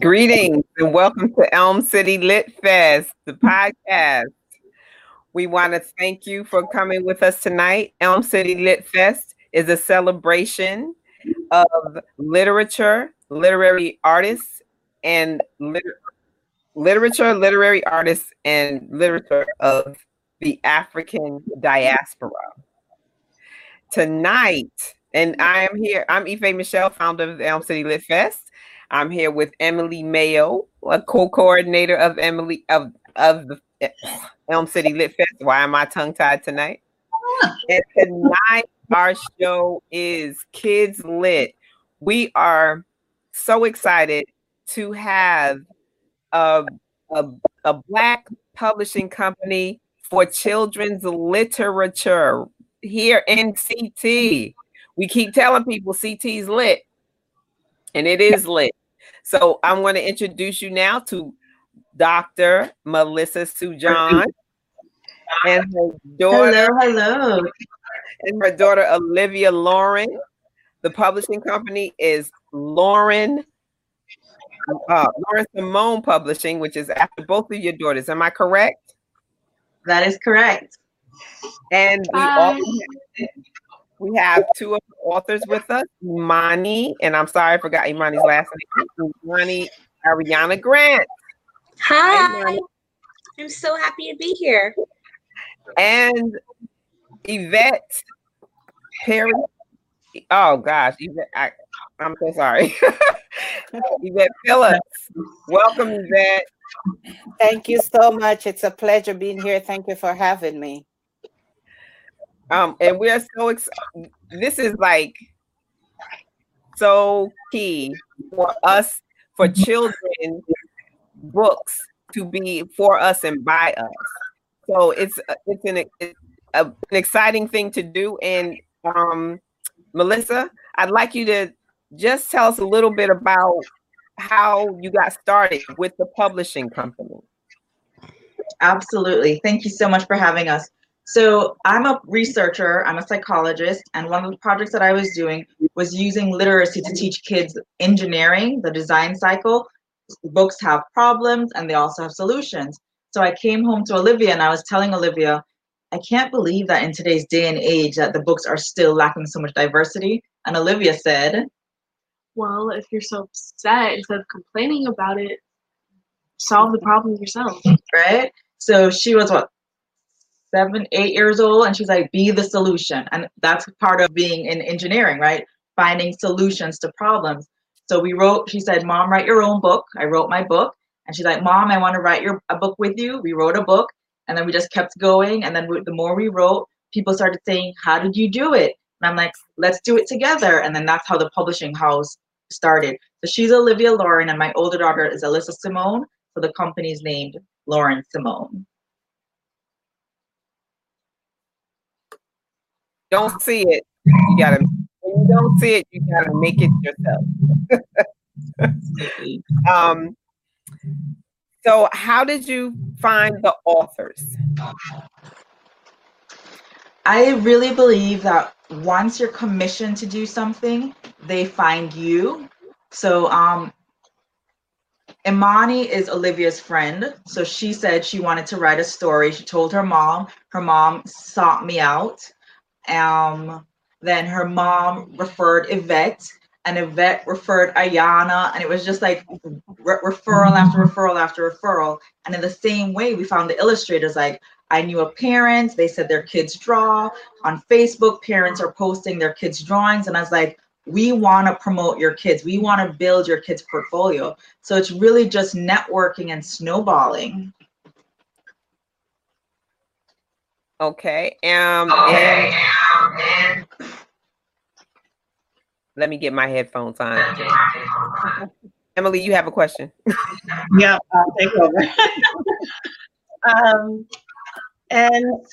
Greetings and welcome to Elm City Lit Fest, the podcast. We want to thank you for coming with us tonight. Elm City Lit Fest is a celebration of literature, literary artists, and liter- literature, literary artists, and literature of the African diaspora. Tonight, and I am here, I'm Ife Michelle, founder of the Elm City Lit Fest. I'm here with Emily Mayo, a co-coordinator of Emily of of the Elm City Lit Fest. Why am I tongue tied tonight? Ah. and tonight our show is Kids Lit. We are so excited to have a, a, a black publishing company for children's literature here in CT. We keep telling people CT's lit, and it is lit. So I'm going to introduce you now to Dr. Melissa Sujan and her daughter. Hello, hello. And her daughter Olivia Lauren. The publishing company is Lauren uh, Lauren Simone Publishing, which is after both of your daughters. Am I correct? That is correct. And we also we have two of the authors with us, Imani, and I'm sorry I forgot Imani's last name. Imani Ariana Grant. Hi. I'm so happy to be here. And Yvette Perry. Oh gosh, Yvette, I, I'm so sorry. Yvette Phillips. Welcome, Yvette. Thank you so much. It's a pleasure being here. Thank you for having me. Um, and we are so excited. This is like so key for us, for children, books to be for us and by us. So it's it's an it's a, an exciting thing to do. And um, Melissa, I'd like you to just tell us a little bit about how you got started with the publishing company. Absolutely. Thank you so much for having us. So I'm a researcher, I'm a psychologist, and one of the projects that I was doing was using literacy to teach kids engineering, the design cycle. Books have problems and they also have solutions. So I came home to Olivia and I was telling Olivia, I can't believe that in today's day and age that the books are still lacking so much diversity. And Olivia said, Well, if you're so upset, instead of complaining about it, solve the problem yourself. Right? So she was what seven, eight years old, and she's like, be the solution. And that's part of being in engineering, right? Finding solutions to problems. So we wrote, she said, Mom, write your own book. I wrote my book. And she's like, Mom, I want to write your a book with you. We wrote a book. And then we just kept going. And then we, the more we wrote, people started saying, How did you do it? And I'm like, Let's do it together. And then that's how the publishing house started. So she's Olivia Lauren, and my older daughter is Alyssa Simone. So the company's named Lauren Simone. Don't see it, you gotta. When you don't see it, you gotta make it yourself. um. So, how did you find the authors? I really believe that once you're commissioned to do something, they find you. So, um, Imani is Olivia's friend. So she said she wanted to write a story. She told her mom. Her mom sought me out. Um, then her mom referred Yvette, and Yvette referred Ayana, and it was just like re- referral after referral after referral. And in the same way, we found the illustrators like I knew a parent, they said their kids draw. On Facebook, parents are posting their kids' drawings, and I was like, we want to promote your kids. We want to build your kids' portfolio. So it's really just networking and snowballing. Okay. Um. and- let me get my headphones on. Emily, you have a question. Yeah, I'll take over. um, and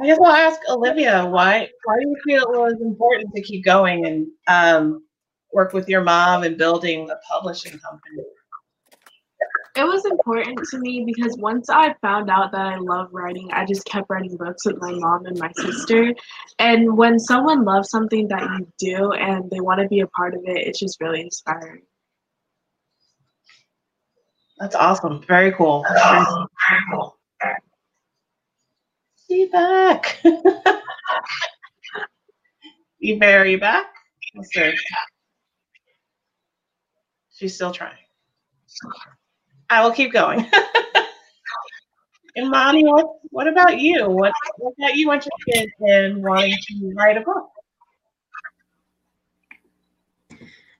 I guess I'll ask Olivia, why why do you feel it was important to keep going and um, work with your mom and building a publishing company? It was important to me because once I found out that I love writing, I just kept writing books with my mom and my sister. And when someone loves something that you do and they want to be a part of it, it's just really inspiring. That's awesome. Very cool. Very cool. See you back. you very back? Let's see. She's still trying. I will keep going. Imani, what, what about you? What, what got you interested in wanting to write a book?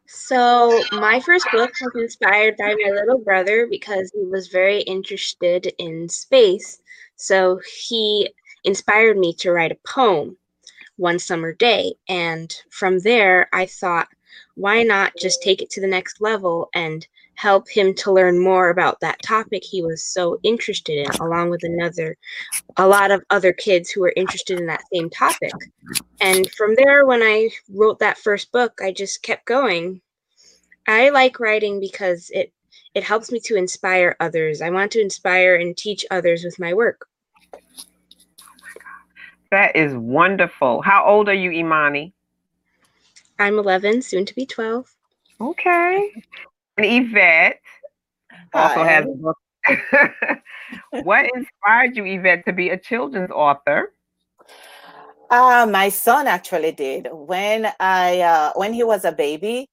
So, my first book was inspired by my little brother because he was very interested in space. So, he inspired me to write a poem one summer day. And from there, I thought, why not just take it to the next level and help him to learn more about that topic he was so interested in, along with another, a lot of other kids who were interested in that same topic. And from there, when I wrote that first book, I just kept going. I like writing because it it helps me to inspire others. I want to inspire and teach others with my work. That is wonderful. How old are you, Imani? I'm 11, soon to be 12. Okay. And Yvette also has a book. what inspired you, Yvette, to be a children's author? Uh, my son actually did. When I uh, when he was a baby,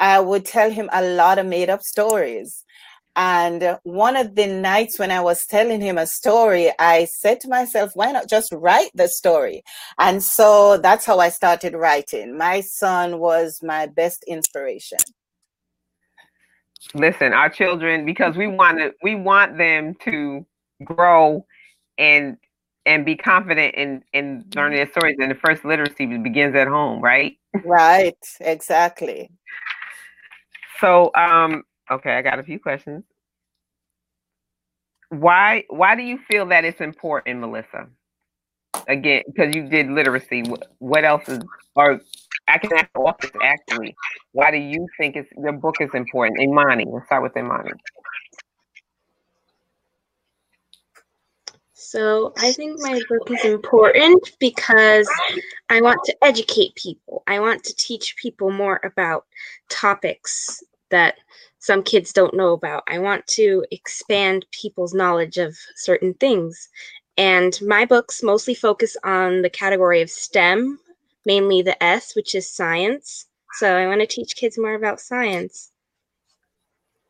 I would tell him a lot of made up stories. And one of the nights when I was telling him a story, I said to myself, why not just write the story? And so that's how I started writing. My son was my best inspiration listen our children because we want to we want them to grow and and be confident in in learning their stories and the first literacy begins at home right? Right exactly. So um okay i got a few questions. Why why do you feel that it's important melissa? Again because you did literacy what, what else is or I can ask authors actually, why do you think it's, your book is important? Imani, let's start with Imani. So I think my book is important because I want to educate people. I want to teach people more about topics that some kids don't know about. I want to expand people's knowledge of certain things. And my books mostly focus on the category of STEM, mainly the S, which is science. So I want to teach kids more about science.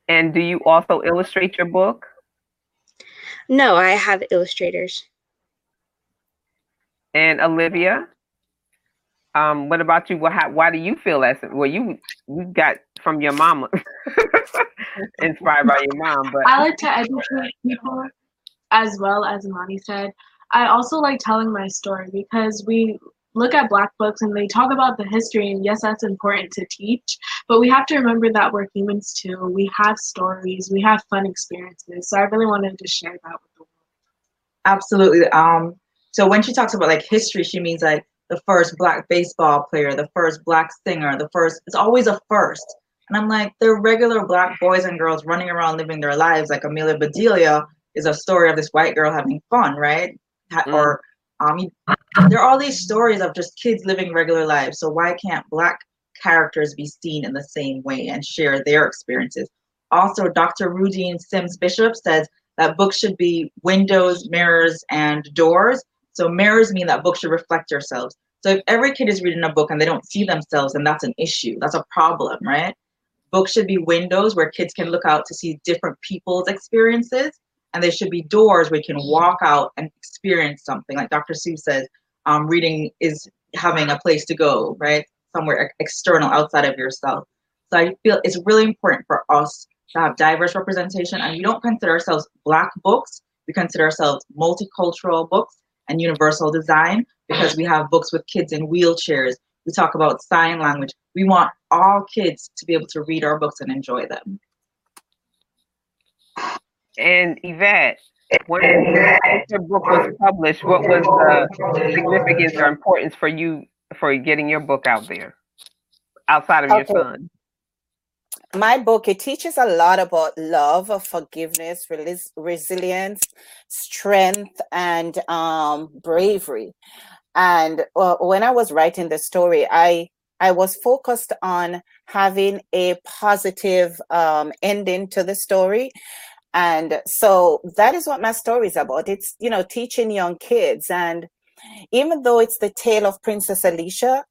And do you also illustrate your book? No, I have illustrators. And Olivia, um, what about you? What, how, why do you feel that? Well, you you got from your mama, inspired by your mom. But I like to educate people, as well as Imani said. I also like telling my story because we look at black books and they talk about the history and yes that's important to teach but we have to remember that we're humans too. We have stories we have fun experiences so i really wanted to share that with the world. Absolutely um so when she talks about like history she means like the first black baseball player the first black singer the first it's always a first. And i'm like they're regular black boys and girls running around living their lives like amelia bedelia is a story of this white girl having fun right? Mm. or um, there are all these stories of just kids living regular lives. So why can't Black characters be seen in the same way and share their experiences? Also, Dr. Rudine Sims Bishop says that books should be windows, mirrors, and doors. So mirrors mean that books should reflect yourselves. So if every kid is reading a book and they don't see themselves, then that's an issue. That's a problem, right? Books should be windows where kids can look out to see different people's experiences and there should be doors where you can walk out and experience something. Like Dr. Seuss says, um, reading is having a place to go, right? somewhere external outside of yourself. So I feel it's really important for us to have diverse representation, and we don't consider ourselves Black books. We consider ourselves multicultural books and universal design because we have books with kids in wheelchairs. We talk about sign language. We want all kids to be able to read our books and enjoy them. And Yvette, when your book was published, what was the significance or importance for you for getting your book out there outside of okay. your son? my book it teaches a lot about love forgiveness res- resilience strength and um, bravery and uh, when i was writing the story i i was focused on having a positive um, ending to the story and so that is what my story is about. It's you know teaching young kids. And even though it's the tale of princess alicia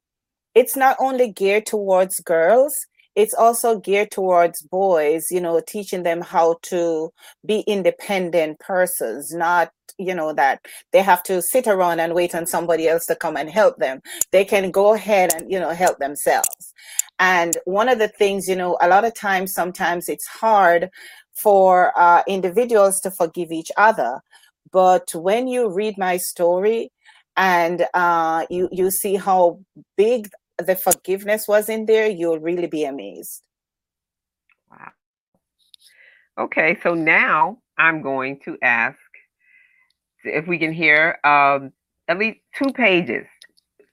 it's not only geared towards girls it's also geared towards boys you know teaching them how to be independent persons not you know that they have to sit around and wait on somebody else to come and help them. They can go ahead and you know help themselves. And one of the things you know a lot of times sometimes it's hard for uh, individuals to forgive each other but when you read my story and uh, you you see how big the forgiveness was in there, you'll really be amazed. Wow. Okay, so now I'm going to ask if we can hear um, at least two pages,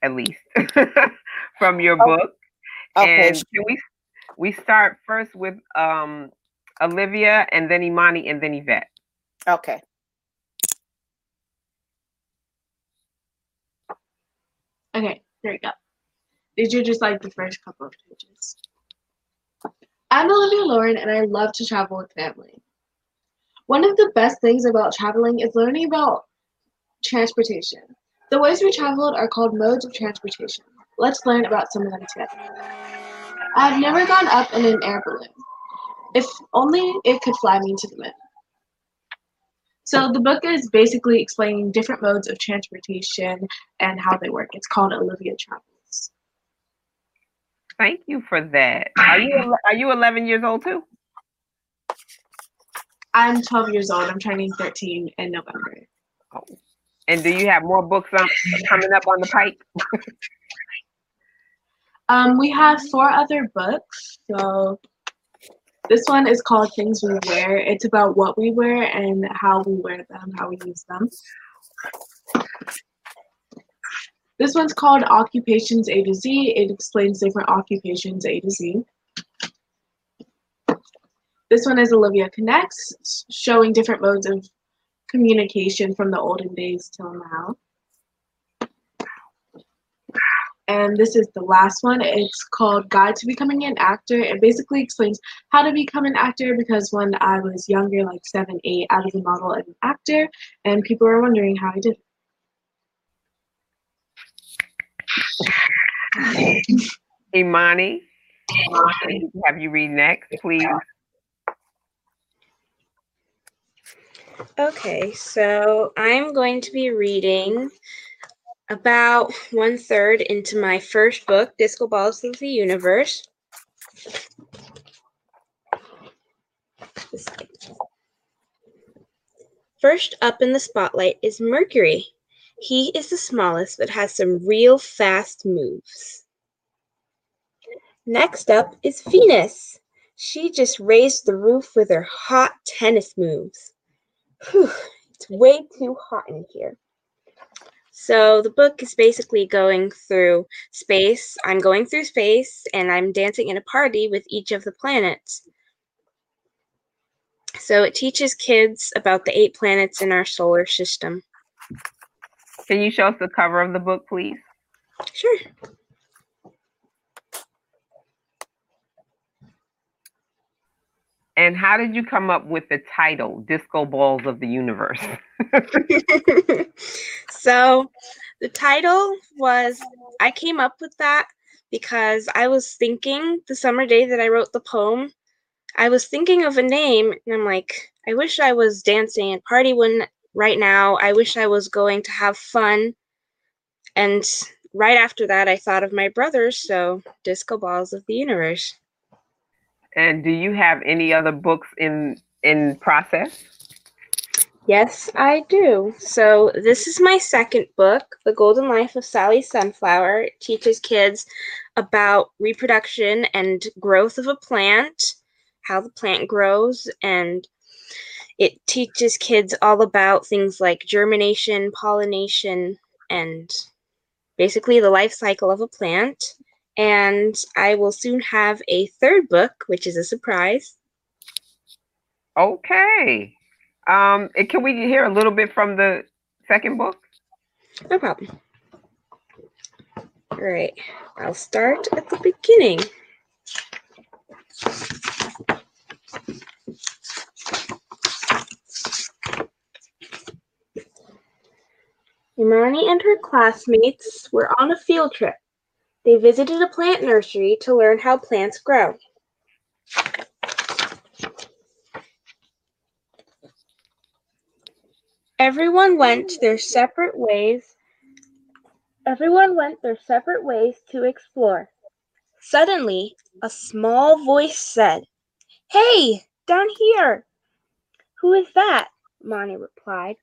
at least, from your book. Okay. And can we we start first with um, Olivia, and then Imani, and then Yvette. Okay. Okay, there you go. These are just like the first couple of pages. I'm Olivia Lauren and I love to travel with family. One of the best things about traveling is learning about transportation. The ways we traveled are called modes of transportation. Let's learn about some of them together. I've never gone up in an air balloon. If only it could fly me to the moon. So the book is basically explaining different modes of transportation and how they work. It's called Olivia Travels. Thank you for that. Are you are you 11 years old too? I'm 12 years old. I'm turning 13 in November. Oh. And do you have more books on, coming up on the pipe? um, we have four other books. So this one is called Things We Wear. It's about what we wear and how we wear them, how we use them. This one's called Occupations A to Z. It explains different occupations A to Z. This one is Olivia Connects, showing different modes of communication from the olden days till now. And this is the last one. It's called Guide to Becoming an Actor. It basically explains how to become an actor because when I was younger, like seven, eight, I was a model and an actor, and people were wondering how I did it. Imani, have you read next, please? Okay, so I'm going to be reading about one third into my first book, Disco Balls of the Universe. First up in the spotlight is Mercury, he is the smallest but has some real fast moves. Next up is Venus. She just raised the roof with her hot tennis moves. Whew, it's way too hot in here. So the book is basically going through space. I'm going through space and I'm dancing in a party with each of the planets. So it teaches kids about the eight planets in our solar system. Can you show us the cover of the book, please? Sure. And how did you come up with the title, Disco Balls of the Universe? so, the title was, I came up with that because I was thinking the summer day that I wrote the poem, I was thinking of a name, and I'm like, I wish I was dancing at party when right now. I wish I was going to have fun. And right after that, I thought of my brothers, so Disco Balls of the Universe. And do you have any other books in in process? Yes, I do. So, this is my second book, The Golden Life of Sally Sunflower. It teaches kids about reproduction and growth of a plant, how the plant grows, and it teaches kids all about things like germination, pollination, and basically the life cycle of a plant. And I will soon have a third book, which is a surprise. Okay. Um, can we hear a little bit from the second book? No problem. All right, I'll start at the beginning. Imani and her classmates were on a field trip. They visited a plant nursery to learn how plants grow. Everyone went their separate ways. Everyone went their separate ways to explore. Suddenly, a small voice said, Hey, down here! Who is that? Mani replied.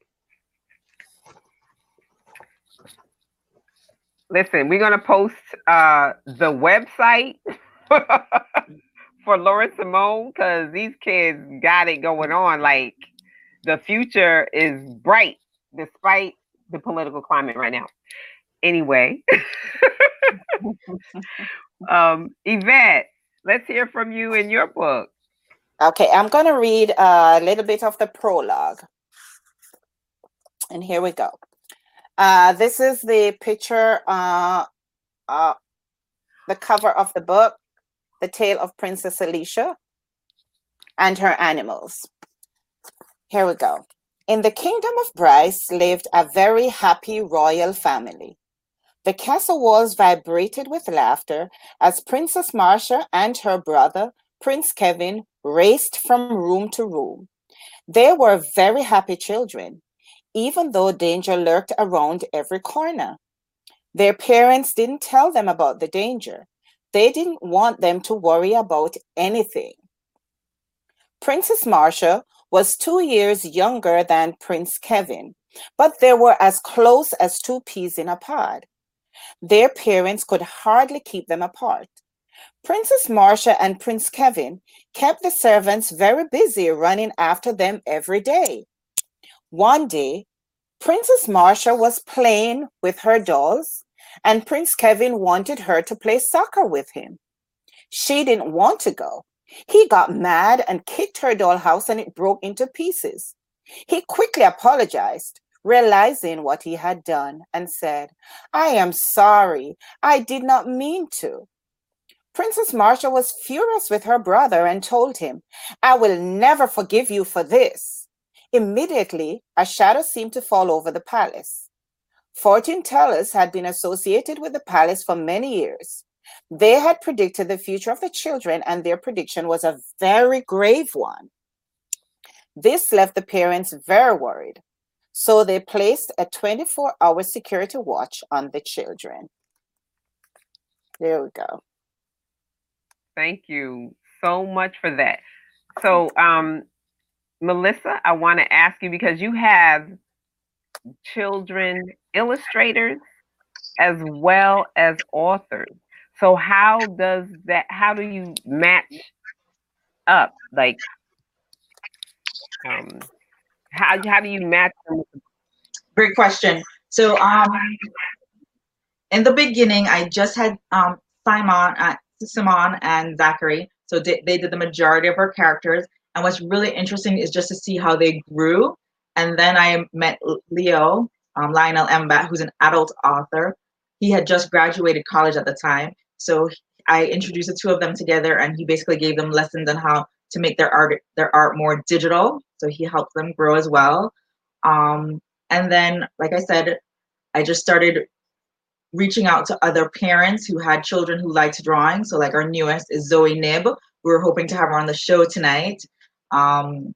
Listen, we're gonna post uh the website for Lauren Simone because these kids got it going on. Like the future is bright despite the political climate right now. Anyway, um, Yvette, let's hear from you in your book. Okay, I'm going to read a little bit of the prologue. And here we go. Uh, this is the picture, uh, uh, the cover of the book, The Tale of Princess Alicia and Her Animals. Here we go. In the kingdom of Bryce lived a very happy royal family. The castle walls vibrated with laughter as Princess Marcia and her brother, Prince Kevin, raced from room to room. They were very happy children, even though danger lurked around every corner. Their parents didn't tell them about the danger. They didn't want them to worry about anything. Princess Marcia was two years younger than Prince Kevin, but they were as close as two peas in a pod. Their parents could hardly keep them apart. Princess Marcia and Prince Kevin kept the servants very busy running after them every day. One day, Princess Marcia was playing with her dolls, and Prince Kevin wanted her to play soccer with him. She didn't want to go, he got mad and kicked her dollhouse and it broke into pieces. He quickly apologized, realizing what he had done, and said, I am sorry. I did not mean to. Princess Marcia was furious with her brother and told him, I will never forgive you for this. Immediately, a shadow seemed to fall over the palace. Fortune tellers had been associated with the palace for many years. They had predicted the future of the children, and their prediction was a very grave one. This left the parents very worried. So they placed a 24 hour security watch on the children. There we go. Thank you so much for that. So, um, Melissa, I want to ask you because you have children illustrators as well as authors. So how does that? How do you match up? Like, um, how how do you match them? Great question. So, um, in the beginning, I just had um Simon, uh, Simon and Zachary. So they, they did the majority of our characters. And what's really interesting is just to see how they grew. And then I met Leo, um, Lionel Mbat, who's an adult author. He had just graduated college at the time. So I introduced the two of them together, and he basically gave them lessons on how to make their art their art more digital. So he helped them grow as well. Um, and then, like I said, I just started reaching out to other parents who had children who liked drawing. So, like our newest is Zoe Nib. We were hoping to have her on the show tonight. Um,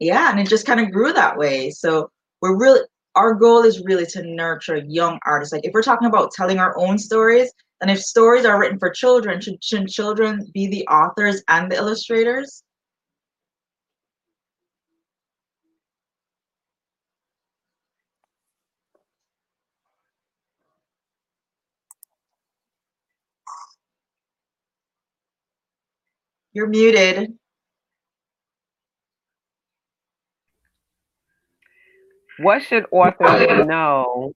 yeah, and it just kind of grew that way. So we're really our goal is really to nurture young artists. Like if we're talking about telling our own stories, and if stories are written for children, should, should children be the authors and the illustrators? You're muted. What should authors know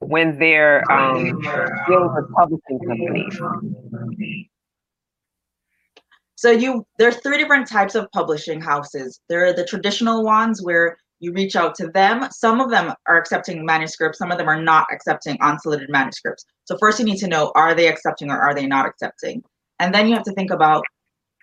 when they're um, dealing with publishing companies? So you there's three different types of publishing houses. There are the traditional ones where you reach out to them. Some of them are accepting manuscripts, some of them are not accepting unsolicited manuscripts. So first you need to know are they accepting or are they not accepting? And then you have to think about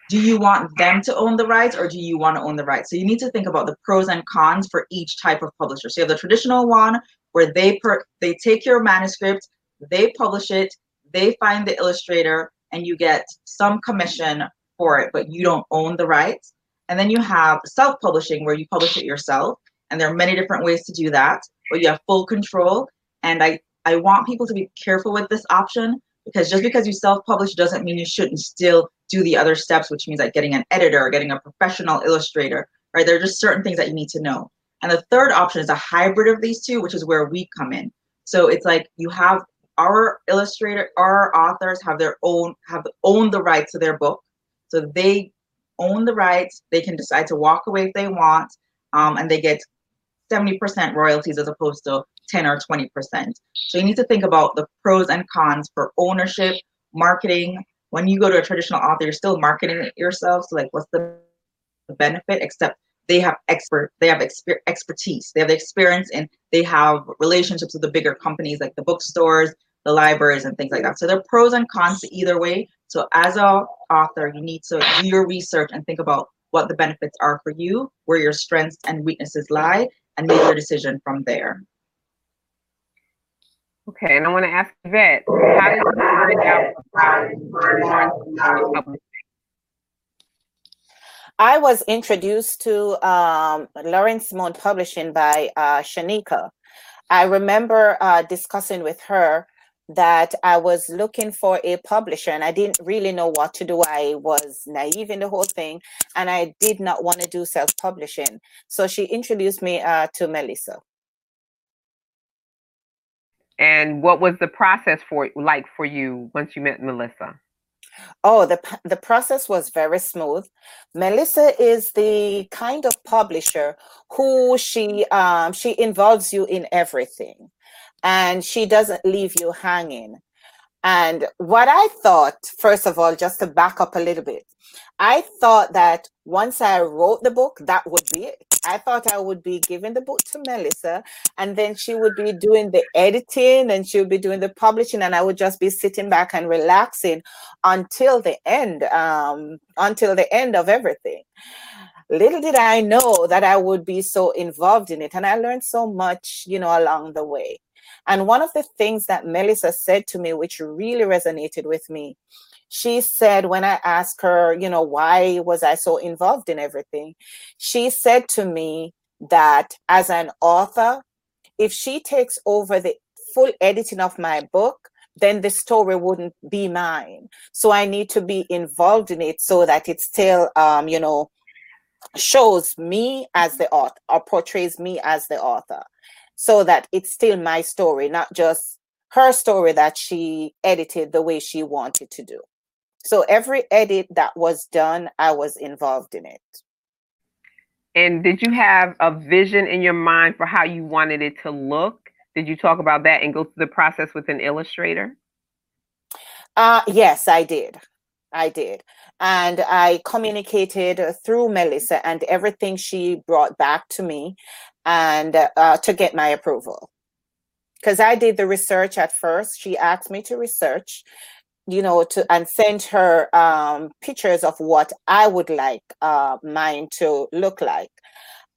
do you want them to own the rights or do you want to own the rights? So you need to think about the pros and cons for each type of publisher. So you have the traditional one where they per, they take your manuscript, they publish it, they find the illustrator, and you get some commission for it, but you don't own the rights. And then you have self-publishing where you publish it yourself, and there are many different ways to do that, but you have full control. And I I want people to be careful with this option because just because you self-publish doesn't mean you shouldn't still do the other steps, which means like getting an editor or getting a professional illustrator, right? There are just certain things that you need to know. And the third option is a hybrid of these two, which is where we come in. So it's like you have our illustrator, our authors have their own, have own the rights to their book. So they own the rights. They can decide to walk away if they want, um, and they get 70% royalties as opposed to 10 or 20%. So you need to think about the pros and cons for ownership, marketing. When you go to a traditional author, you're still marketing it yourself. So like, what's the benefit? Except they have expert, they have exper- expertise, they have the experience, and they have relationships with the bigger companies like the bookstores, the libraries, and things like that. So there are pros and cons to either way. So as a author, you need to do your research and think about what the benefits are for you, where your strengths and weaknesses lie, and make your decision from there. Okay, and I want to ask Yvette, how did you find out about I was introduced to um, Lauren Simone Publishing by uh, Shanika. I remember uh, discussing with her that I was looking for a publisher and I didn't really know what to do. I was naive in the whole thing and I did not want to do self publishing. So she introduced me uh, to Melissa. And what was the process for like for you once you met Melissa? Oh, the the process was very smooth. Melissa is the kind of publisher who she um she involves you in everything and she doesn't leave you hanging. And what I thought, first of all, just to back up a little bit, I thought that once I wrote the book, that would be it. I thought I would be giving the book to Melissa, and then she would be doing the editing and she would be doing the publishing, and I would just be sitting back and relaxing until the end, um, until the end of everything. Little did I know that I would be so involved in it, and I learned so much, you know, along the way. And one of the things that Melissa said to me, which really resonated with me, she said when I asked her, you know, why was I so involved in everything? She said to me that as an author, if she takes over the full editing of my book, then the story wouldn't be mine. So I need to be involved in it so that it still, um, you know, shows me as the author or portrays me as the author so that it's still my story, not just her story that she edited the way she wanted to do. So every edit that was done, I was involved in it. And did you have a vision in your mind for how you wanted it to look? Did you talk about that and go through the process with an illustrator? Uh, yes, I did. I did. And I communicated through Melissa and everything she brought back to me and uh, to get my approval. Because I did the research at first. She asked me to research, you know, to and send her um, pictures of what I would like uh, mine to look like.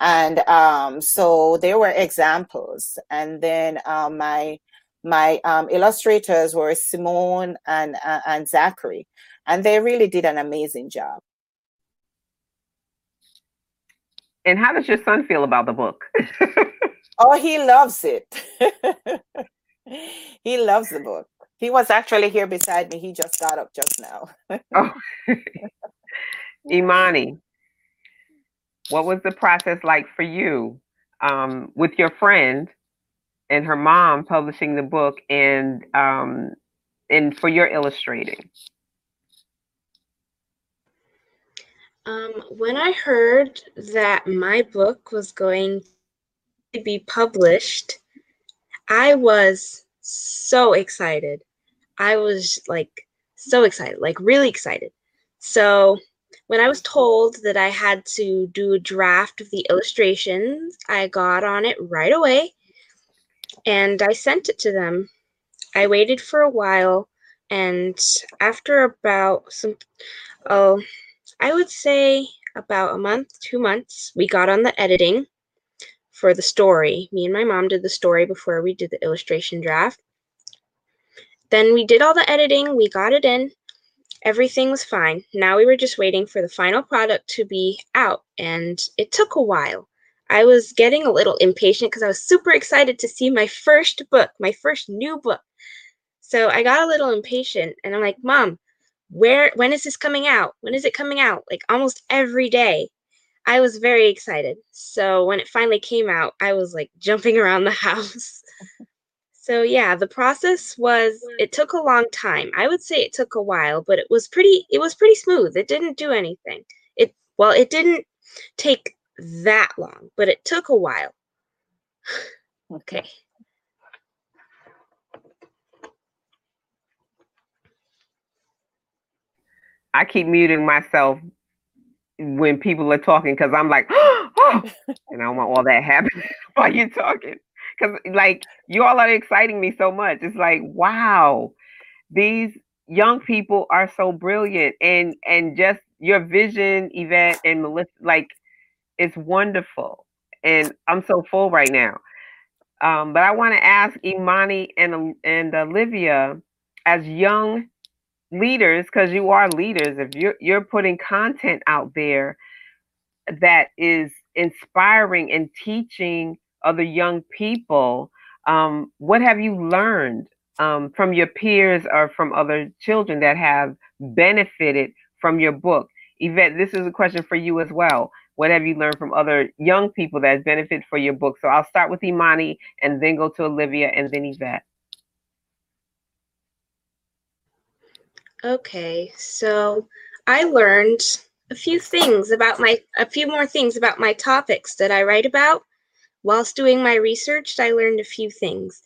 And um, so there were examples. And then uh, my my um, illustrators were Simone and uh, and Zachary, and they really did an amazing job. And how does your son feel about the book? Oh, he loves it. he loves the book. He was actually here beside me. He just got up just now. oh. Imani, what was the process like for you um, with your friend and her mom publishing the book and um, and for your illustrating? Um, when I heard that my book was going to be published, I was so excited. I was like so excited, like really excited. So when I was told that I had to do a draft of the illustrations, I got on it right away and I sent it to them. I waited for a while and after about some oh I would say about a month, two months, we got on the editing for the story. Me and my mom did the story before we did the illustration draft. Then we did all the editing, we got it in, everything was fine. Now we were just waiting for the final product to be out, and it took a while. I was getting a little impatient because I was super excited to see my first book, my first new book. So I got a little impatient, and I'm like, Mom, where when is this coming out? When is it coming out? Like almost every day. I was very excited. So when it finally came out, I was like jumping around the house. So yeah, the process was it took a long time. I would say it took a while, but it was pretty it was pretty smooth. It didn't do anything. It well, it didn't take that long, but it took a while. okay. I keep muting myself when people are talking because I'm like, oh, and I don't want all that happening while you're talking. Because like you all are exciting me so much. It's like, wow, these young people are so brilliant and and just your vision, Yvette and Melissa, like it's wonderful. And I'm so full right now. Um, but I want to ask Imani and and Olivia, as young leaders because you are leaders if you're you're putting content out there that is inspiring and teaching other young people um, what have you learned um, from your peers or from other children that have benefited from your book? Yvette this is a question for you as well. What have you learned from other young people that benefit for your book? So i'll start with imani and then go to olivia and then yvette. Okay, so I learned a few things about my a few more things about my topics that I write about. Whilst doing my research, I learned a few things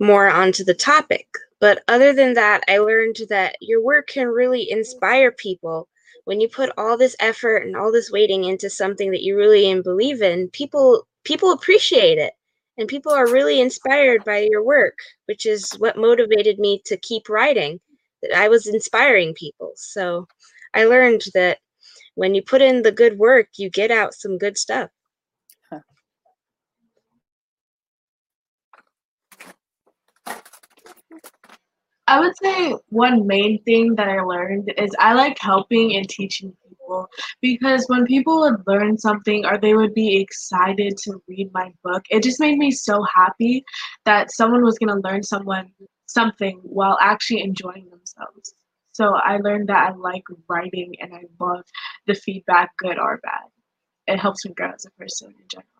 more onto the topic. But other than that, I learned that your work can really inspire people. When you put all this effort and all this waiting into something that you really believe in, people people appreciate it and people are really inspired by your work, which is what motivated me to keep writing That I was inspiring people. So I learned that when you put in the good work, you get out some good stuff. I would say one main thing that I learned is I like helping and teaching people because when people would learn something or they would be excited to read my book, it just made me so happy that someone was going to learn someone something while actually enjoying themselves. So I learned that I like writing and I love the feedback, good or bad. It helps me grow as a person in general.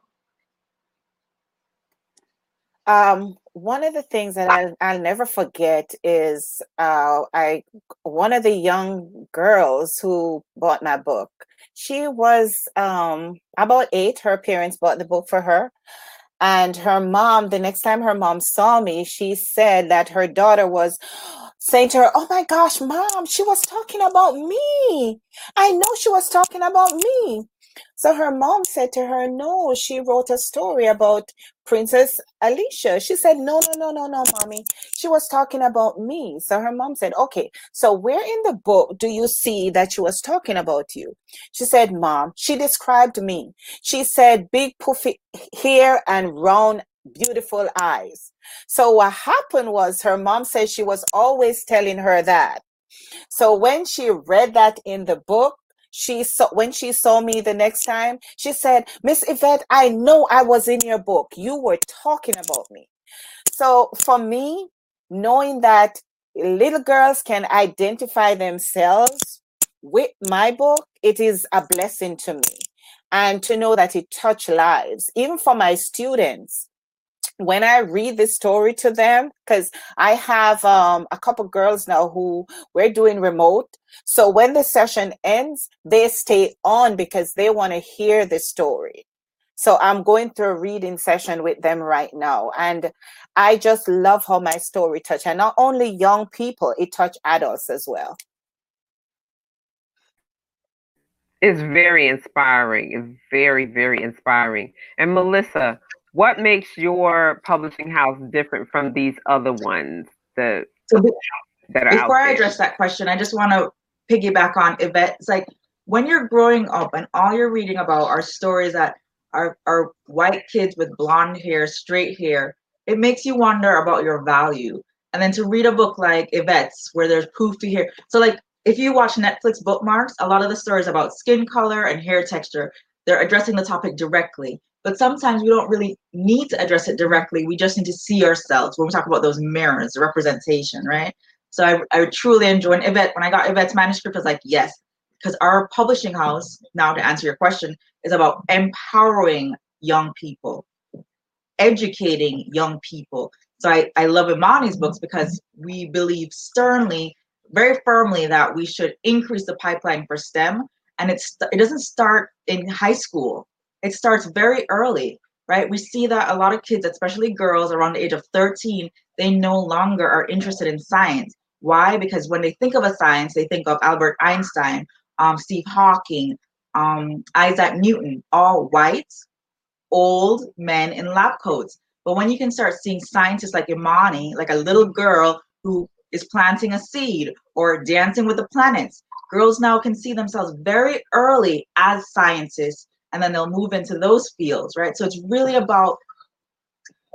Um, one of the things that I, I'll never forget is uh, I one of the young girls who bought my book. She was um, about eight. Her parents bought the book for her, and her mom, the next time her mom saw me, she said that her daughter was saying to her, Oh my gosh, mom, she was talking about me. I know she was talking about me. So her mom said to her, No, she wrote a story about Princess Alicia. She said, No, no, no, no, no, mommy. She was talking about me. So her mom said, Okay, so where in the book do you see that she was talking about you? She said, Mom, she described me. She said, Big puffy hair and round, beautiful eyes. So what happened was her mom said she was always telling her that. So when she read that in the book, she saw when she saw me the next time, she said, Miss Yvette, I know I was in your book. You were talking about me. So for me, knowing that little girls can identify themselves with my book, it is a blessing to me. And to know that it touched lives, even for my students, when I read this story to them, because I have um, a couple girls now who we're doing remote. So when the session ends, they stay on because they want to hear the story. So I'm going through a reading session with them right now. And I just love how my story touched. And not only young people, it touched adults as well. It's very inspiring. It's very, very inspiring. And Melissa, what makes your publishing house different from these other ones that, So be- that are before I address that question, I just want to piggyback on Yvette. It's like when you're growing up and all you're reading about are stories that are, are white kids with blonde hair, straight hair, it makes you wonder about your value. And then to read a book like Yvette's, where there's poofy hair. So, like, if you watch Netflix bookmarks, a lot of the stories about skin color and hair texture, they're addressing the topic directly. But sometimes we don't really need to address it directly. We just need to see ourselves when we talk about those mirrors, the representation, right? So I, I truly enjoy and Yvette. When I got Yvette's manuscript, I was like, yes, because our publishing house, now to answer your question, is about empowering young people, educating young people. So I, I love Imani's books because we believe sternly, very firmly that we should increase the pipeline for STEM. And it's it doesn't start in high school. It starts very early, right? We see that a lot of kids, especially girls around the age of 13, they no longer are interested in science. Why? Because when they think of a science, they think of Albert Einstein, um, Steve Hawking, um, Isaac Newton, all white, old men in lab coats. But when you can start seeing scientists like Imani, like a little girl who is planting a seed or dancing with the planets, girls now can see themselves very early as scientists and then they'll move into those fields, right? So it's really about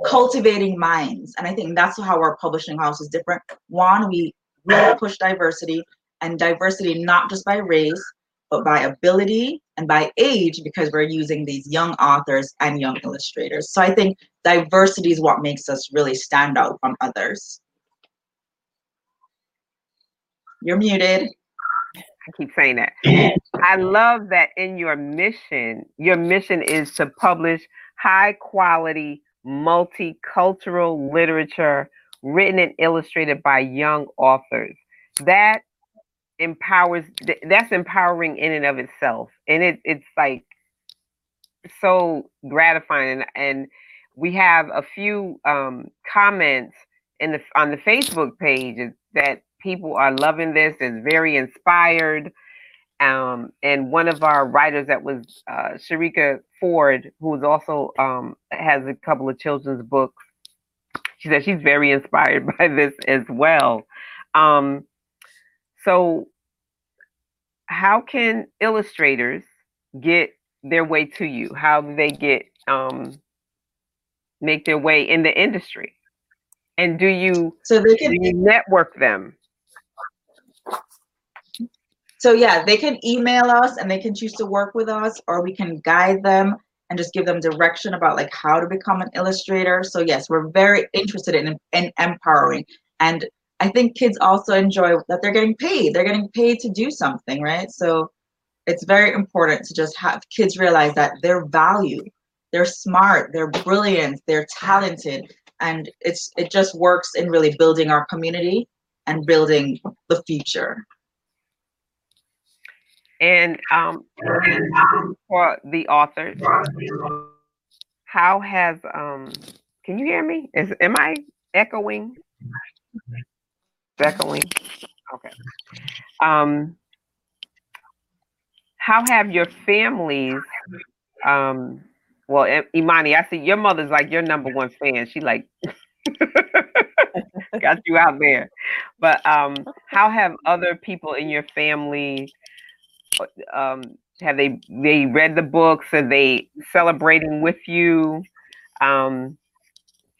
cultivating minds. And I think that's how our publishing house is different. One, we really push diversity and diversity not just by race, but by ability and by age, because we're using these young authors and young illustrators. So I think diversity is what makes us really stand out from others. You're muted. Keep saying that. I love that in your mission, your mission is to publish high quality, multicultural literature written and illustrated by young authors. That empowers that's empowering in and of itself. And it it's like so gratifying and we have a few um comments in the on the Facebook page that people are loving this is very inspired um, and one of our writers that was uh, Sharika Ford, who is also um, has a couple of children's books. She said she's very inspired by this as well. Um, so, how can illustrators get their way to you? How do they get um, make their way in the industry? And do you So they do can you network them? So yeah, they can email us and they can choose to work with us, or we can guide them and just give them direction about like how to become an illustrator. So yes, we're very interested in, in empowering. And I think kids also enjoy that they're getting paid. They're getting paid to do something, right? So it's very important to just have kids realize that they're valued, they're smart, they're brilliant, they're talented, and it's it just works in really building our community and building the future. And um, for the authors, how has um, can you hear me? Is am I echoing? Echoing. Okay. Um, how have your families? Um, well, Imani, I see your mother's like your number one fan. She like got you out there. But um, how have other people in your family? Um, have they they read the books? Are they celebrating with you? Um,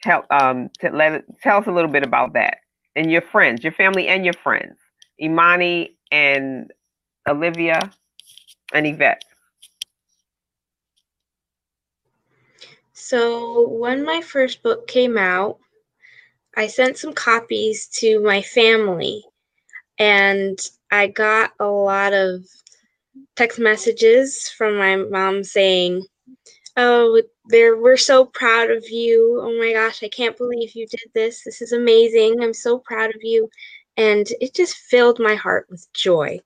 help um, let tell us a little bit about that and your friends, your family, and your friends, Imani and Olivia. And Yvette. So when my first book came out, I sent some copies to my family and I got a lot of text messages from my mom saying, "Oh, there we're so proud of you. Oh my gosh, I can't believe you did this. This is amazing. I'm so proud of you." And it just filled my heart with joy.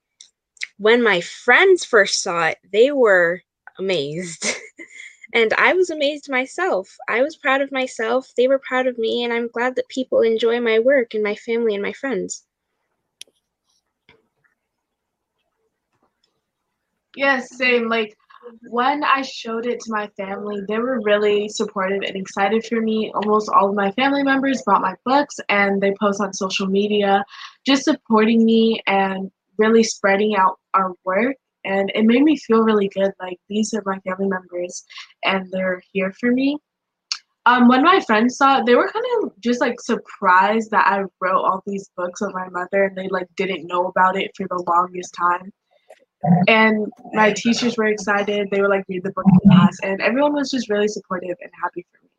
When my friends first saw it, they were amazed. and I was amazed myself. I was proud of myself. They were proud of me, and I'm glad that people enjoy my work and my family and my friends. Yes, same. Like when I showed it to my family, they were really supportive and excited for me. Almost all of my family members bought my books and they post on social media, just supporting me and really spreading out our work. And it made me feel really good. Like these are my family members and they're here for me. Um, when my friends saw it, they were kind of just like surprised that I wrote all these books of my mother and they like didn't know about it for the longest time and my teachers were excited. They were like, read the book in class, and everyone was just really supportive and happy for me.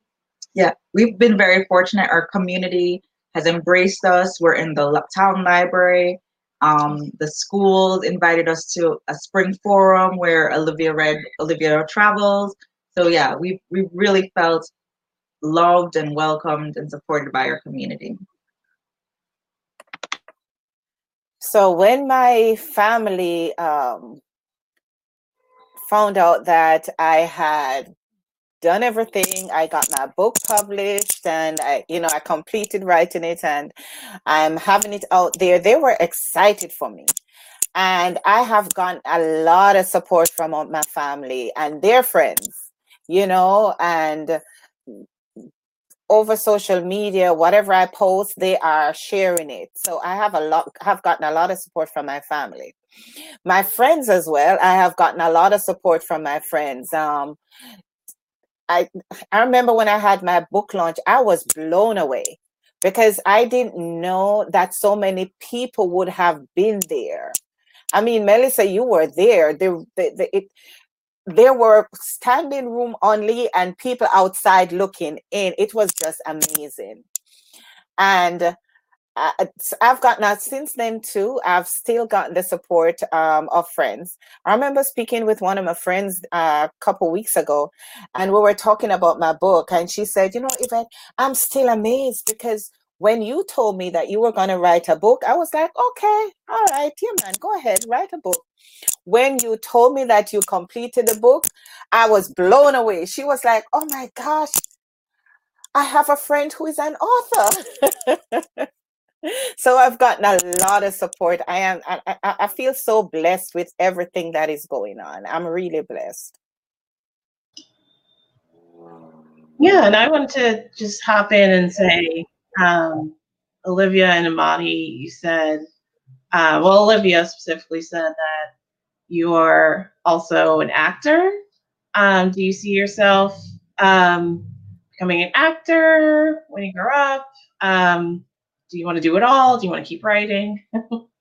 Yeah, we've been very fortunate. Our community has embraced us. We're in the town library. Um, the schools invited us to a spring forum where Olivia read Olivia Travels. So yeah, we we really felt loved and welcomed and supported by our community. So when my family um, found out that I had done everything, I got my book published, and I, you know, I completed writing it, and I'm having it out there. They were excited for me, and I have gotten a lot of support from my family and their friends, you know, and over social media, whatever I post, they are sharing it. So I have a lot, have gotten a lot of support from my family, my friends as well. I have gotten a lot of support from my friends. Um, I I remember when I had my book launch, I was blown away because I didn't know that so many people would have been there. I mean, Melissa, you were there. The, the, the, it, there were standing room only and people outside looking in. It was just amazing. And uh, I've gotten that since then too. I've still gotten the support um, of friends. I remember speaking with one of my friends uh, a couple weeks ago, and we were talking about my book, and she said, "You know, Yvette, I'm still amazed because when you told me that you were going to write a book, I was like, okay, all right, yeah, man, go ahead, write a book when you told me that you completed the book, I was blown away. She was like, Oh my gosh, I have a friend who is an author. so I've gotten a lot of support. I am I, I, feel so blessed with everything that is going on. I'm really blessed. Yeah, and I want to just hop in and say, um, Olivia and Imani, you said, uh, well, Olivia specifically said that you're also an actor. Um, do you see yourself um, becoming an actor when you grow up? Um, do you want to do it all? Do you want to keep writing?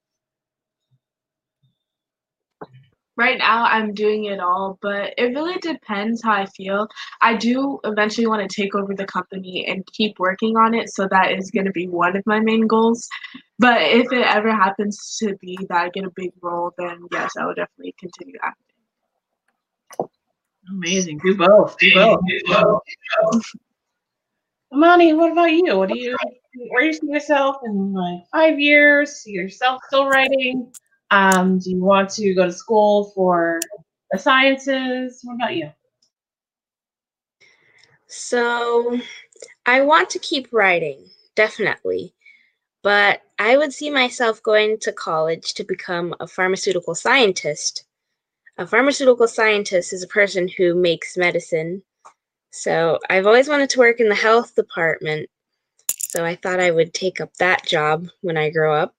right now I'm doing it all, but it really depends how I feel. I do eventually want to take over the company and keep working on it, so that is going to be one of my main goals. But if it ever happens to be that I get a big role, then yes, I will definitely continue acting. Amazing. Do both. Do both. Do both. Imani, what about you? What do you where do you see yourself in like five years? See yourself still writing? Um, do you want to go to school for the sciences? What about you? So, I want to keep writing, definitely. But I would see myself going to college to become a pharmaceutical scientist. A pharmaceutical scientist is a person who makes medicine. So, I've always wanted to work in the health department. So, I thought I would take up that job when I grow up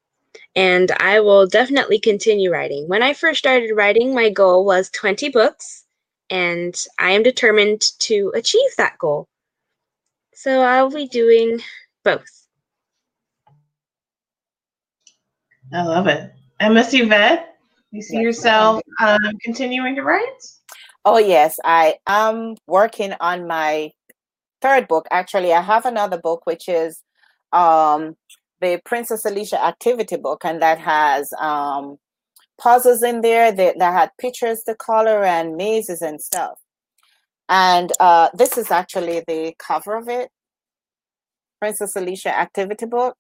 and I will definitely continue writing. When I first started writing, my goal was 20 books, and I am determined to achieve that goal. So I'll be doing both. I love it. And Miss Yvette, You see yourself um, continuing to write? Oh yes, I am working on my third book. Actually, I have another book which is um, the Princess Alicia activity book, and that has um, puzzles in there that, that had pictures to color and mazes and stuff. And uh, this is actually the cover of it, Princess Alicia activity book.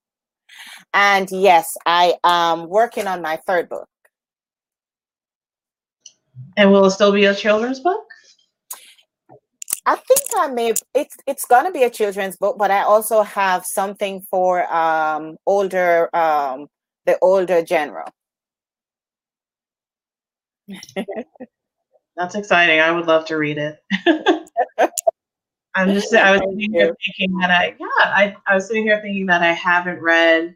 And yes, I am working on my third book. And will it still be a children's book? I think I may. It's it's gonna be a children's book, but I also have something for um older um the older general. That's exciting. I would love to read it. I'm just I was sitting here thinking that I yeah I, I was sitting here thinking that I haven't read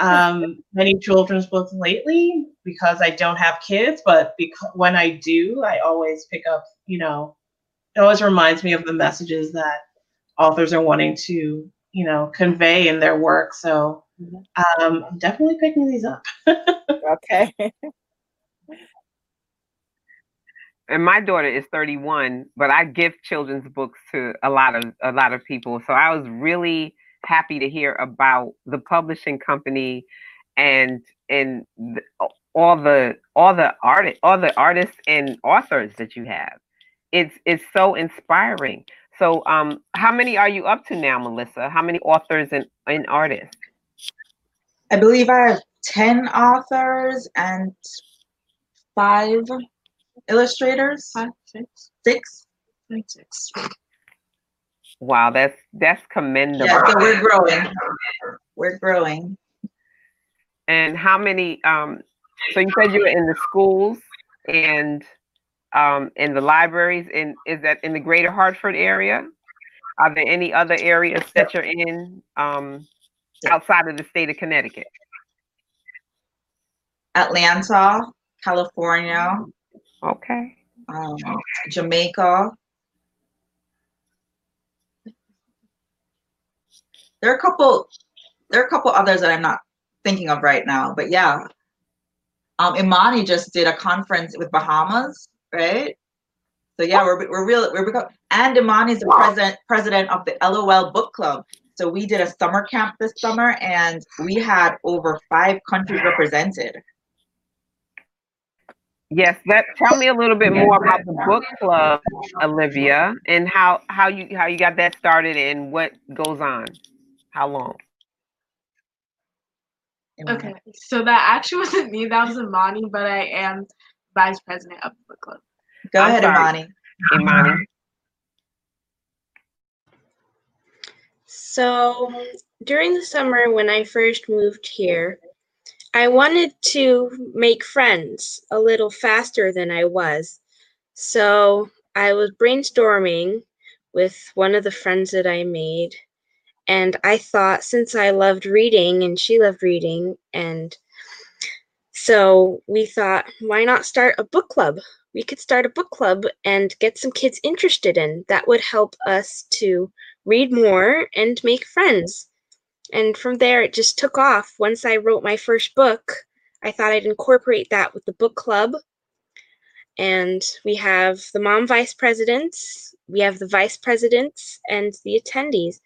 um, many children's books lately because I don't have kids, but because when I do, I always pick up you know it always reminds me of the messages that authors are wanting to you know convey in their work. So um, I'm definitely picking these up. okay. and my daughter is 31 but i give children's books to a lot of a lot of people so i was really happy to hear about the publishing company and and the, all the all the art all the artists and authors that you have it's it's so inspiring so um how many are you up to now melissa how many authors and, and artists I believe I have 10 authors and five illustrators. Five, six, Six. five, six. wow that's that's commendable Yeah, so we're growing. We're growing. And how many? Um, so you said you were in the schools and um, in the libraries. In is that in the Greater Hartford area? Are there any other areas that you're in um, outside of the state of Connecticut? Atlanta, California, Okay. um, Jamaica. There are a couple. There are a couple others that I'm not thinking of right now, but yeah. Um, Imani just did a conference with Bahamas, right? So yeah, we're we're real we're become and Imani's the president president of the LOL Book Club. So we did a summer camp this summer, and we had over five countries represented. Yes. That. Tell me a little bit more about the book club, Olivia, and how how you how you got that started and what goes on. How long? Okay, so that actually wasn't me. That was Imani, but I am vice president of the book club. Go I'm ahead, sorry. Imani. Imani. So during the summer when I first moved here, I wanted to make friends a little faster than I was. So I was brainstorming with one of the friends that I made. And I thought since I loved reading and she loved reading, and so we thought, why not start a book club? We could start a book club and get some kids interested in. That would help us to read more and make friends. And from there, it just took off. Once I wrote my first book, I thought I'd incorporate that with the book club. And we have the mom vice presidents, we have the vice presidents, and the attendees.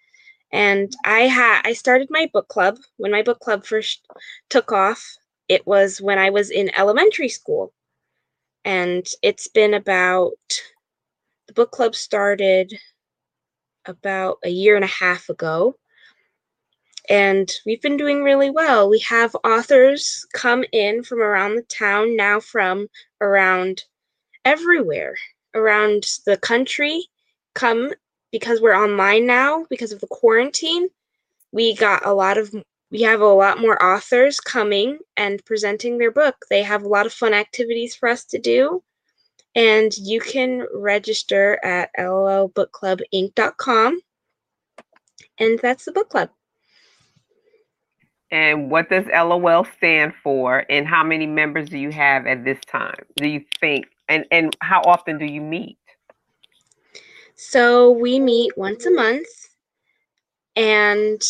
And I had I started my book club when my book club first took off. It was when I was in elementary school. And it's been about the book club started about a year and a half ago. And we've been doing really well. We have authors come in from around the town, now from around everywhere, around the country, come because we're online now because of the quarantine. We got a lot of we have a lot more authors coming and presenting their book. They have a lot of fun activities for us to do. And you can register at lolbookclubinc.com. And that's the book club. And what does LOL stand for? And how many members do you have at this time? Do you think? And and how often do you meet? So we meet once a month. And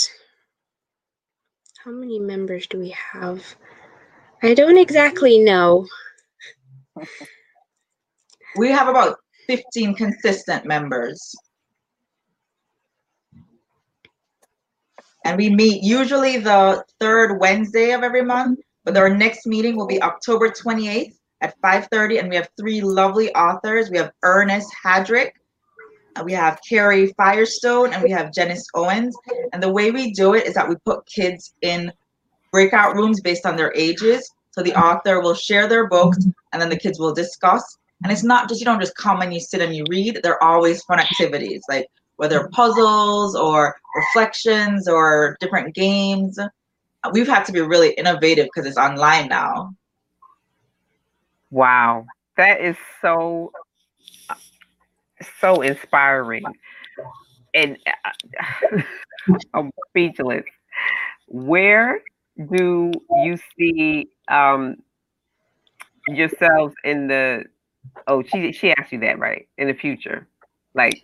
how many members do we have? I don't exactly know. we have about 15 consistent members. And we meet usually the third Wednesday of every month, but our next meeting will be October 28th at 5:30 and we have three lovely authors. We have Ernest Hadrick, Uh, we have Carrie Firestone, and we have Janice Owens. And the way we do it is that we put kids in breakout rooms based on their ages. So the author will share their books and then the kids will discuss. And it's not just you don't just come and you sit and you read. They're always fun activities, like whether puzzles or reflections or different games. Uh, we've had to be really innovative because it's online now. Wow, that is so so inspiring, and uh, I'm speechless. Where do you see um, yourselves in the? Oh, she she asked you that right in the future, like.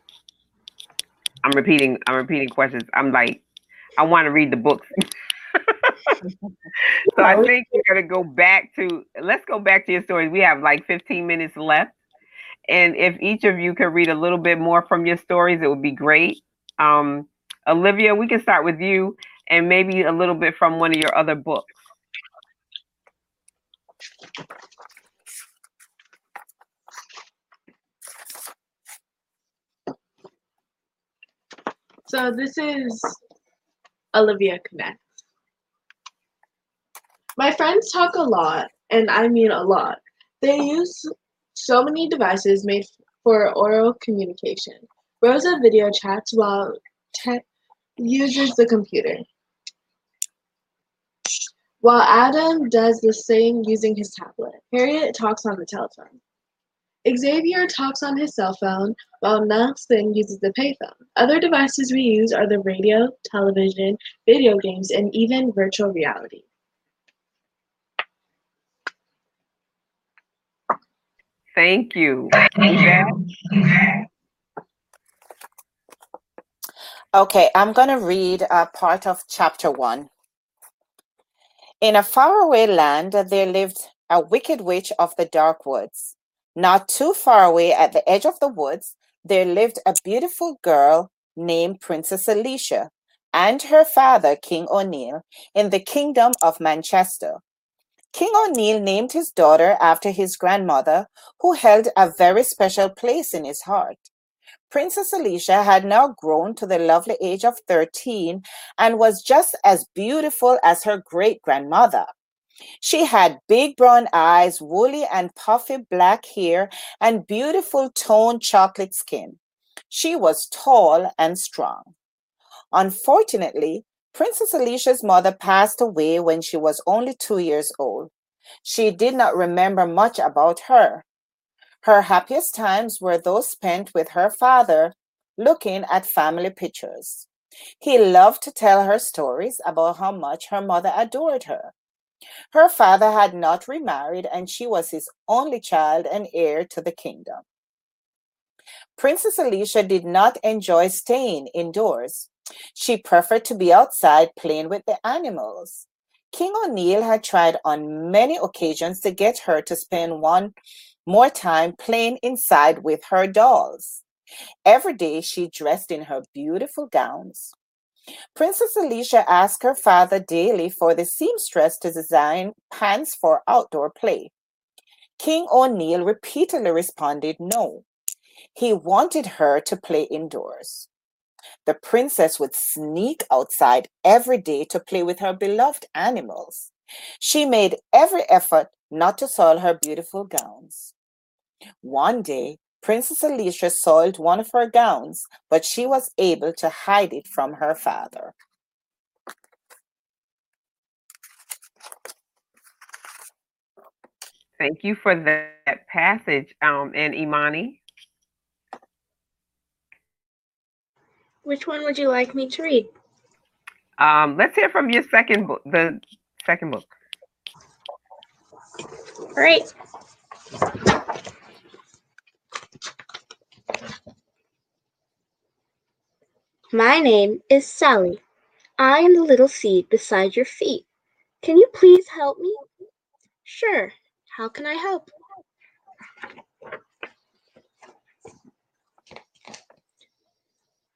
I'm repeating. I'm repeating questions. I'm like, I want to read the books. so I think we're gonna go back to let's go back to your stories. We have like 15 minutes left. And if each of you could read a little bit more from your stories, it would be great. Um, Olivia, we can start with you and maybe a little bit from one of your other books. So this is Olivia Connect. My friends talk a lot, and I mean a lot. They use so many devices made for oral communication. Rosa video chats while Ted uses the computer. While Adam does the same using his tablet. Harriet talks on the telephone. Xavier talks on his cell phone while Nelson uses the payphone. Other devices we use are the radio, television, video games, and even virtual reality. Thank you. Okay, I'm going to read a part of chapter one. In a faraway land, there lived a wicked witch of the dark woods. Not too far away at the edge of the woods, there lived a beautiful girl named Princess Alicia and her father, King O'Neill, in the kingdom of Manchester. King O'Neill named his daughter after his grandmother, who held a very special place in his heart. Princess Alicia had now grown to the lovely age of 13 and was just as beautiful as her great grandmother. She had big brown eyes, woolly and puffy black hair, and beautiful toned chocolate skin. She was tall and strong. Unfortunately, Princess Alicia's mother passed away when she was only two years old. She did not remember much about her. Her happiest times were those spent with her father, looking at family pictures. He loved to tell her stories about how much her mother adored her. Her father had not remarried, and she was his only child and heir to the kingdom. Princess Alicia did not enjoy staying indoors. She preferred to be outside playing with the animals. King O'Neill had tried on many occasions to get her to spend one more time playing inside with her dolls. Every day she dressed in her beautiful gowns. Princess Alicia asked her father daily for the seamstress to design pants for outdoor play. King O'Neill repeatedly responded no. He wanted her to play indoors. The princess would sneak outside every day to play with her beloved animals. She made every effort not to soil her beautiful gowns. One day, Princess Alicia soiled one of her gowns, but she was able to hide it from her father. Thank you for that passage, um, and Imani. Which one would you like me to read? Um, let's hear from your second book, the second book. All right. My name is Sally. I am the little seed beside your feet. Can you please help me? Sure. How can I help?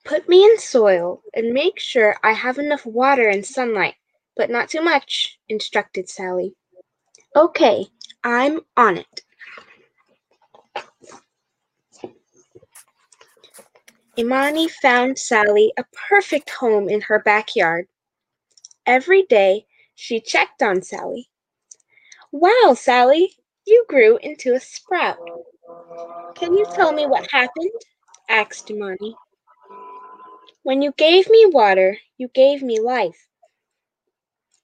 Put me in soil and make sure I have enough water and sunlight, but not too much, instructed Sally. Okay, I'm on it. Imani found Sally a perfect home in her backyard. Every day she checked on Sally. Wow, Sally, you grew into a sprout. Can you tell me what happened? asked Imani. When you gave me water, you gave me life.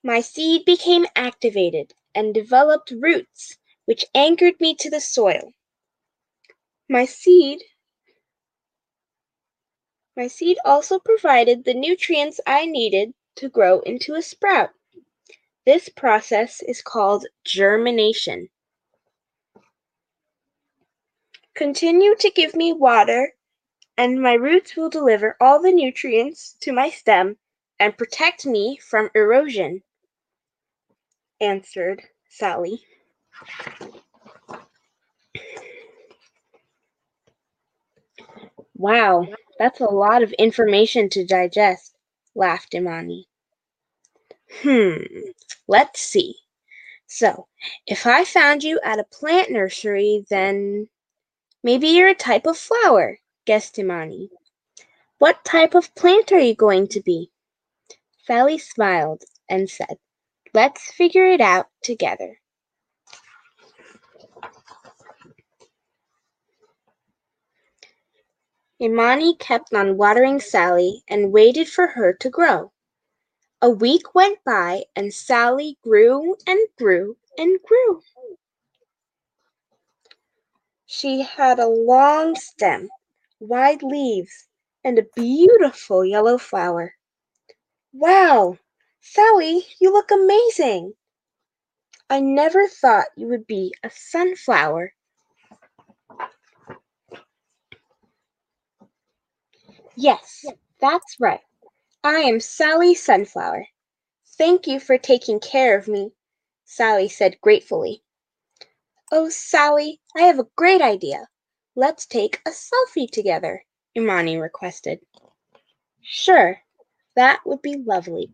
My seed became activated and developed roots, which anchored me to the soil. My seed my seed also provided the nutrients I needed to grow into a sprout. This process is called germination. Continue to give me water, and my roots will deliver all the nutrients to my stem and protect me from erosion, answered Sally. Wow, that's a lot of information to digest, laughed Imani. Hmm, let's see. So, if I found you at a plant nursery, then maybe you're a type of flower, guessed Imani. What type of plant are you going to be? Sally smiled and said, Let's figure it out together. Imani kept on watering Sally and waited for her to grow. A week went by and Sally grew and grew and grew. She had a long stem, wide leaves, and a beautiful yellow flower. Wow, Sally, you look amazing. I never thought you would be a sunflower. Yes, that's right. I am Sally Sunflower. Thank you for taking care of me, Sally said gratefully. Oh, Sally, I have a great idea. Let's take a selfie together, Imani requested. Sure, that would be lovely.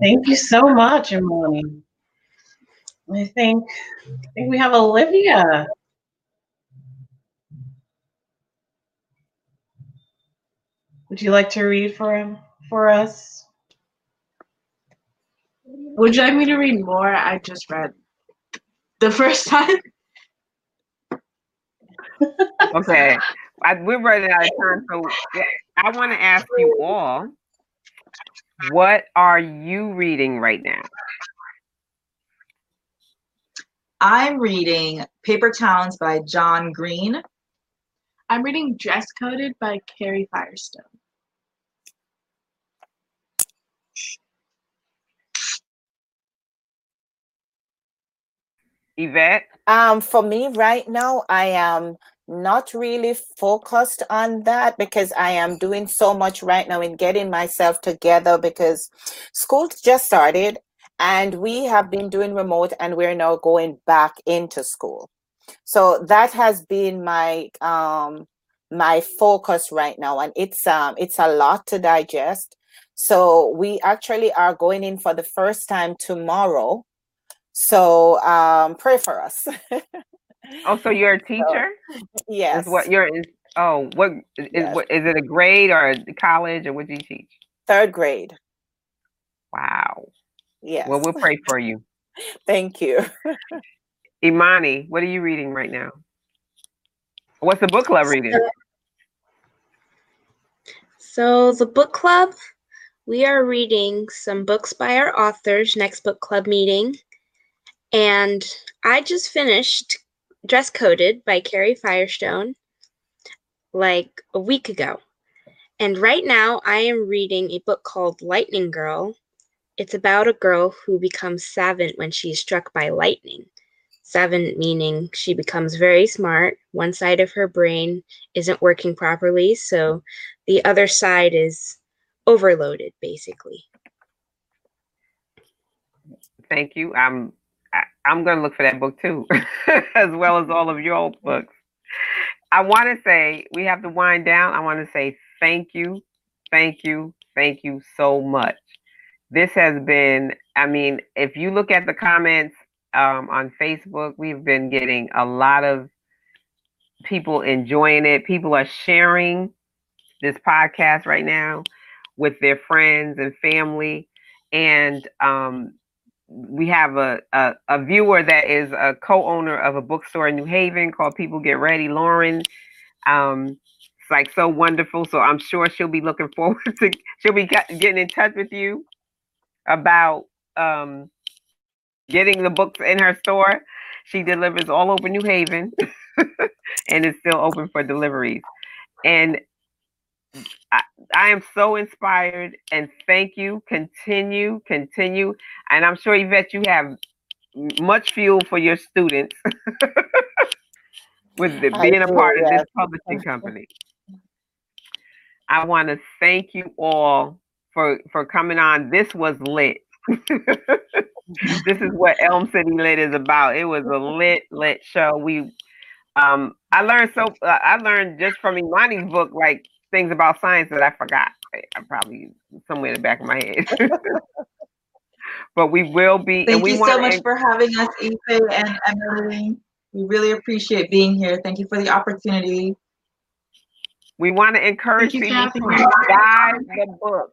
Thank you so much, Imani. I think I think we have Olivia. Would you like to read for him for us? Would you like me to read more? I just read the first time. Okay, I, we're running out of time, so I want to ask you all, what are you reading right now? I'm reading Paper Towns by John Green. I'm reading Dress Coded by Carrie Firestone. Yvette? Um, for me right now, I am not really focused on that because I am doing so much right now in getting myself together because school just started and we have been doing remote and we're now going back into school. So that has been my um my focus right now and it's um it's a lot to digest. So we actually are going in for the first time tomorrow. So um pray for us. Oh, so you're a teacher? yes. Is what you're is oh what is Yes. what is it a grade or a college or what do you teach? Third grade. Wow. Yes. Well, we'll pray for you. Thank you. Imani, what are you reading right now? What's the book club reading? So, the book club, we are reading some books by our authors next book club meeting. And I just finished Dress Coded by Carrie Firestone like a week ago. And right now, I am reading a book called Lightning Girl. It's about a girl who becomes savant when she is struck by lightning. Savant meaning she becomes very smart. One side of her brain isn't working properly, so the other side is overloaded, basically. Thank you. I'm I'm going to look for that book too, as well as all of your old books. I want to say we have to wind down. I want to say thank you, thank you, thank you so much. This has been, I mean, if you look at the comments um, on Facebook, we've been getting a lot of people enjoying it. People are sharing this podcast right now with their friends and family. And um, we have a, a, a, viewer that is a co-owner of a bookstore in New Haven called People Get Ready, Lauren. Um, it's like so wonderful. So I'm sure she'll be looking forward to she'll be getting in touch with you about um, getting the books in her store. She delivers all over New Haven and is still open for deliveries. And I, I, am so inspired and thank you. Continue, continue. And I'm sure, Yvette, you have much fuel for your students with the, being a part of this publishing company. I want to thank you all for for coming on. This was lit. this is what Elm City Lit is about. It was a lit, lit show. We, um, I learned so uh, I learned just from Imani's book, like things about science that I forgot. I probably somewhere in the back of my head. but we will be. Thank you so much for having us, Ife and Emily. We really appreciate being here. Thank you for the opportunity. We want to encourage people to buy the book.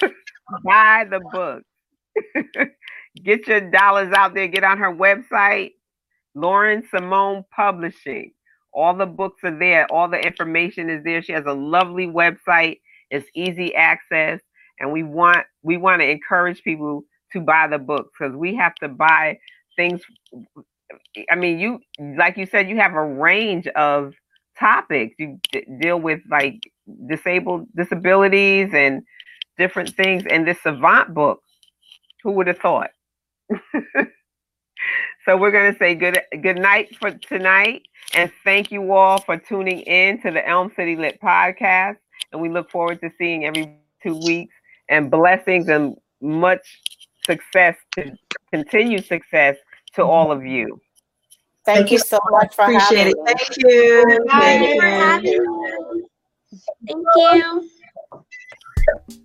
buy the book. get your dollars out there. Get on her website, Lauren Simone Publishing. All the books are there. All the information is there. She has a lovely website. It's easy access, and we want we want to encourage people to buy the books because we have to buy things. I mean, you like you said, you have a range of topics. You d- deal with like disabled disabilities and different things. And this Savant book, who would have thought? So we're going to say good good night for tonight, and thank you all for tuning in to the Elm City Lit podcast. And we look forward to seeing every two weeks. And blessings and much success to continue success to mm-hmm. all of you. Thank, you so much for Appreciate having it. Thank you. Thank you for having me. Thank you.